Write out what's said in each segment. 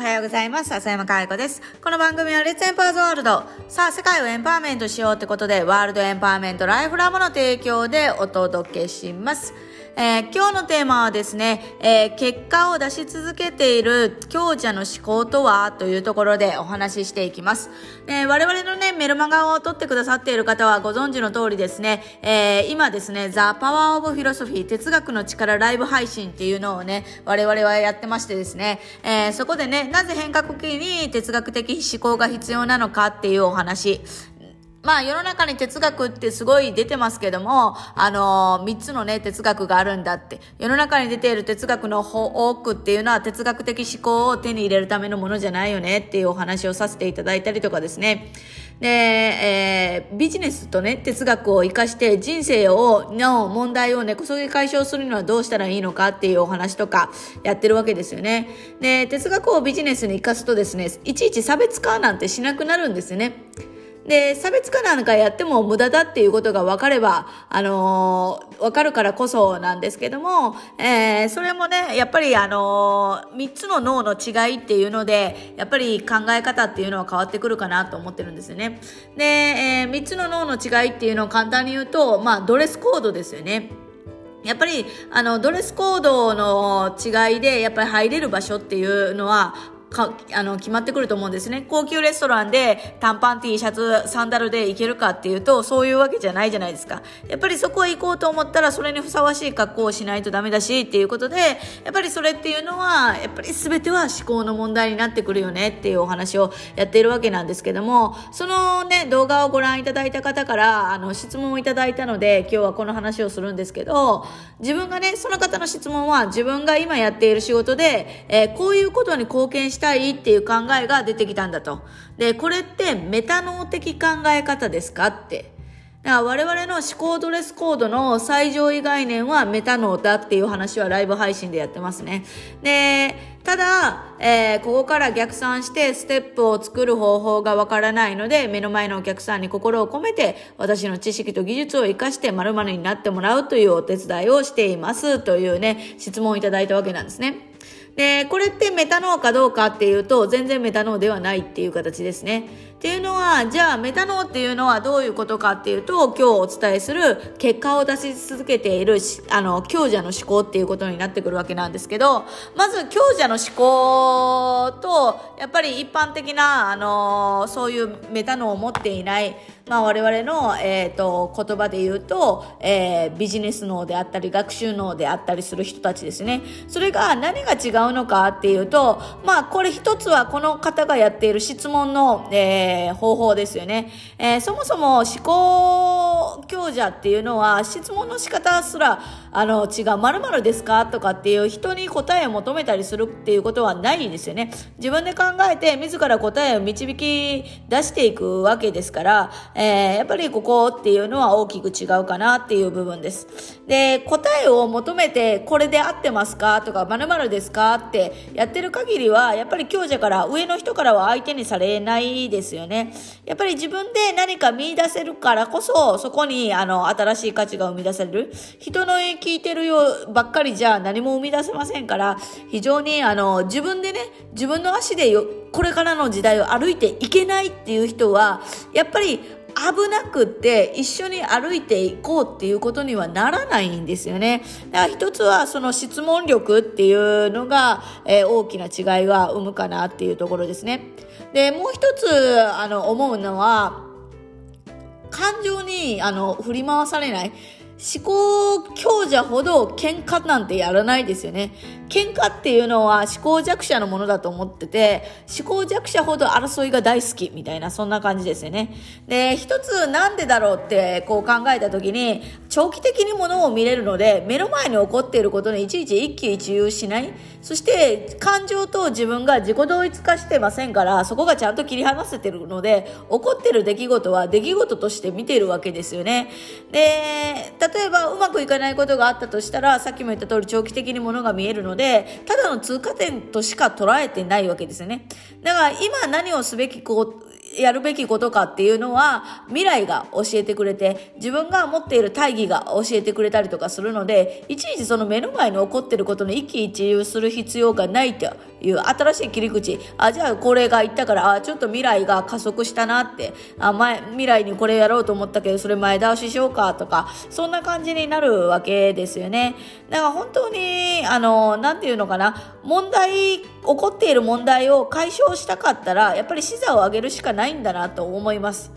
おはようございます。浅山かえ子です。この番組はレッツエンパワーズワールド。さあ、世界をエンパワーメントしようってことで、ワールドエンパワーメントライフラボの提供でお届けします。えー今日のテーマはですね、えー結果を出し続けている強者の思考とは？というところでお話ししていきます。えー我々のね、メルマガを撮ってくださっている方はご存知の通りですね、えー今ですね、ザ・パワー・オブ・フィロソフィー哲学の力ライブ配信っていうのをね、我々はやってましてですね、えーそこでね、なぜ変革期に哲学的思考が必要なのかっていうお話、まあ世の中に哲学ってすごい出てますけども、あのー、3つのね、哲学があるんだって。世の中に出ている哲学の多くっていうのは哲学的思考を手に入れるためのものじゃないよねっていうお話をさせていただいたりとかですね。で、えービジネスとね、哲学を活かして人生を、の問題を根こそぎ解消するにはどうしたらいいのかっていうお話とかやってるわけですよね。で、哲学をビジネスに活かすとですね、いちいち差別化なんてしなくなるんですよね。で、差別化なんかやっても無駄だっていうことが分かれば、あのー分かるからこそなんですけども、えーそれもね、やっぱりあのー、3つの脳の違いっていうので、やっぱり考え方っていうのは変わってくるかなと思ってるんですよね。で、え3つの脳の違いっていうのを簡単に言うと、まあ、ドレスコードですよね。やっぱり、あの、ドレスコードの違いで、やっぱり入れる場所っていうのは、かあの決まってくると思うんですね。高級レストランで短パン T シャツサンダルで行けるかっていうとそういうわけじゃないじゃないですか。やっぱりそこへ行こうと思ったらそれにふさわしい格好をしないとダメだしっていうことでやっぱりそれっていうのはやっぱり全ては思考の問題になってくるよねっていうお話をやっているわけなんですけどもそのね動画をご覧いただいた方からあの質問をいただいたので今日はこの話をするんですけど自分がねその方の質問は自分が今やっている仕事で、えーこういうことに貢献したいっていう考えが出てきたんだと。で、これってメタ脳的考え方ですかって。だから我々の思考ドレスコードの最上位概念はメタ脳だっていう話はライブ配信でやってますね。で、ただ、えーここから逆算してステップを作る方法がわからないので、目の前のお客さんに心を込めて、私の知識と技術を活かして〇〇になってもらうというお手伝いをしていますというね、質問をいただいたわけなんですね。で、これってメタノーかどうかっていうと、全然メタノーではないっていう形ですね。っていうのは、じゃあメタ脳っていうのはどういうことかっていうと、今日お伝えする結果を出し続けている、あの、強者の思考っていうことになってくるわけなんですけど、まず強者の思考と、やっぱり一般的な、あの、そういうメタ脳を持っていない、まあ我々の、えっ、と、言葉で言うと、えービジネス脳であったり、学習脳であったりする人たちですね。それが何が違うのかっていうと、まあこれ一つはこの方がやっている質問の、えー方法ですよね。えーそもそも思考強者っていうのは質問の仕方すら、あの、違う、〇〇ですか？とかっていう人に答えを求めたりするっていうことはないんですよね。自分で考えて自ら答えを導き出していくわけですから、えーやっぱりここっていうのは大きく違うかなっていう部分です。で、答えを求めてこれで合ってますか？とか〇〇ですか？ってやってる限りは、やっぱり強者から上の人からは相手にされないですよね。やっぱり自分で何か見出せるからこそ、そこにあの新しい価値が生み出される。人の聞いてるよばっかりじゃ何も生み出せませんから、非常にあの自分でね、自分の足でよこれからの時代を歩いていけないっていう人は、やっぱり危なくって一緒に歩いていこうっていうことにはならないんですよね。だから一つはその質問力っていうのが、えー大きな違いが生むかなっていうところですね。で、もう一つあの思うのは、感情にあの振り回されない。思考強者ほど喧嘩なんてやらないですよね。喧嘩っていうのは思考弱者のものだと思ってて、思考弱者ほど争いが大好きみたいな、そんな感じですよね。で、一つなんでだろうってこう考えた時に、長期的にものを見れるので、目の前に起こっていることにいちいち一喜一憂しない。そして、感情と自分が自己同一化してませんから、そこがちゃんと切り離せてるので、起こってる出来事は出来事として見てるわけですよね。で、例えばうまくいかないことがあったとしたら、さっきも言った通り長期的にものが見えるので、ただの通過点としか捉えてないわけですよね。だから今何をすべきこう、やるべきことかっていうのは未来が教えてくれて自分が持っている大義が教えてくれたりとかするのでいちいちその目の前に起こっていることに一喜一憂する必要がないという新しい切り口。あじゃあこれが言ったからあちょっと未来が加速したなって。あ前未来にこれやろうと思ったけどそれ前倒ししようかとかそんな感じになるわけですよね。だから本当にあの何て言うのかな。問題起こっている問題を解消したかったらやっぱり視座を上げるしかないないんだなと思います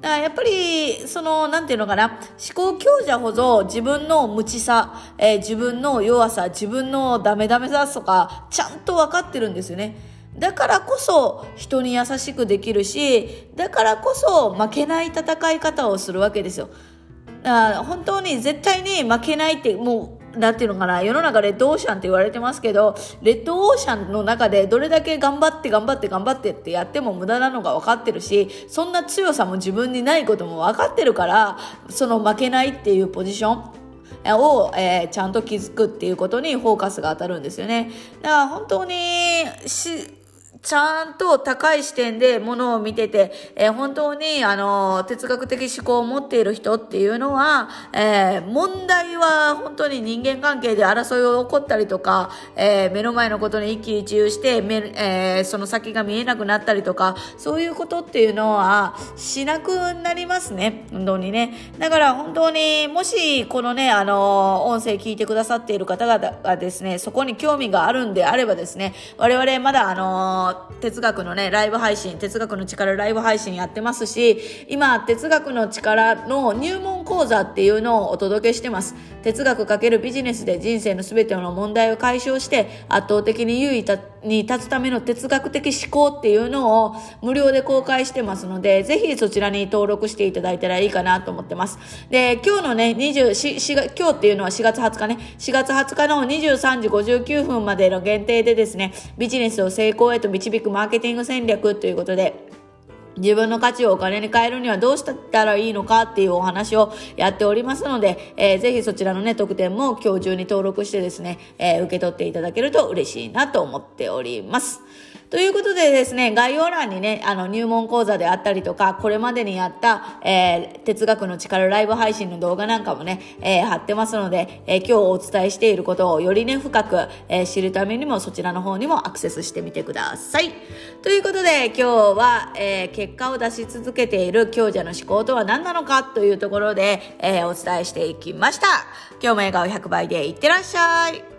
だからやっぱり、その、なんていうのかな、思考強者ほど自分の無知さ、えー、自分の弱さ、自分のダメダメさとか、ちゃんと分かってるんですよね。だからこそ人に優しくできるし、だからこそ負けない戦い方をするわけですよ。だから本当に絶対に負けないって、もうなんていうのかな、世の中レッドオーシャンって言われてますけど、レッドオーシャンの中でどれだけ頑張って頑張って頑張ってってやっても無駄なのが分かってるし、そんな強さも自分にないことも分かってるから、その負けないっていうポジション、を、えー、ちゃんと気づくっていうことにフォーカスが当たるんですよね。だから本当にし、ちゃんと高い視点でものを見てて、えー、本当に、あの、哲学的思考を持っている人っていうのは、えー、問題は本当に人間関係で争いが起こったりとか、えー、目の前のことに一喜一憂して、えその先が見えなくなったりとか、そういうことっていうのはしなくなりますね。本当にね。だから本当に、もし、このね、あの、音声聞いてくださっている方々がですね、そこに興味があるんであればですね、我々まだあの哲学のね、ライブ配信、哲学の力ライブ配信やってますし、今、哲学の力の入門講座っていうのをお届けしてます。哲学かけるビジネスで人生の全ての問題を解消して、圧倒的に優位に立つための哲学的思考っていうのを無料で公開してますので、ぜひそちらに登録していただいたらいいかなと思ってます。で、今日のね、20、4今日っていうのは4月20日ね、4月20日の23時59分までの限定でですね、ビジネスを成功へと導くマーケティング戦略ということで、自分の価値をお金に変えるにはどうしたらいいのかっていうお話をやっておりますので、えー、ぜひそちらのね、特典も今日中に登録してですね、えー、受け取っていただけると嬉しいなと思っております。ということでですね、概要欄にね、あの、入門講座であったりとか、これまでにやった、えー、哲学の力ライブ配信の動画なんかもね、えー、貼ってますので、えー、今日お伝えしていることをよりね、深く、え、知るためにもそちらの方にもアクセスしてみてください。ということで、今日は、えー、結果を出し続けている強者の思考とは何なのかというところで、えー、お伝えしていきました。今日も笑顔100倍でいってらっしゃい。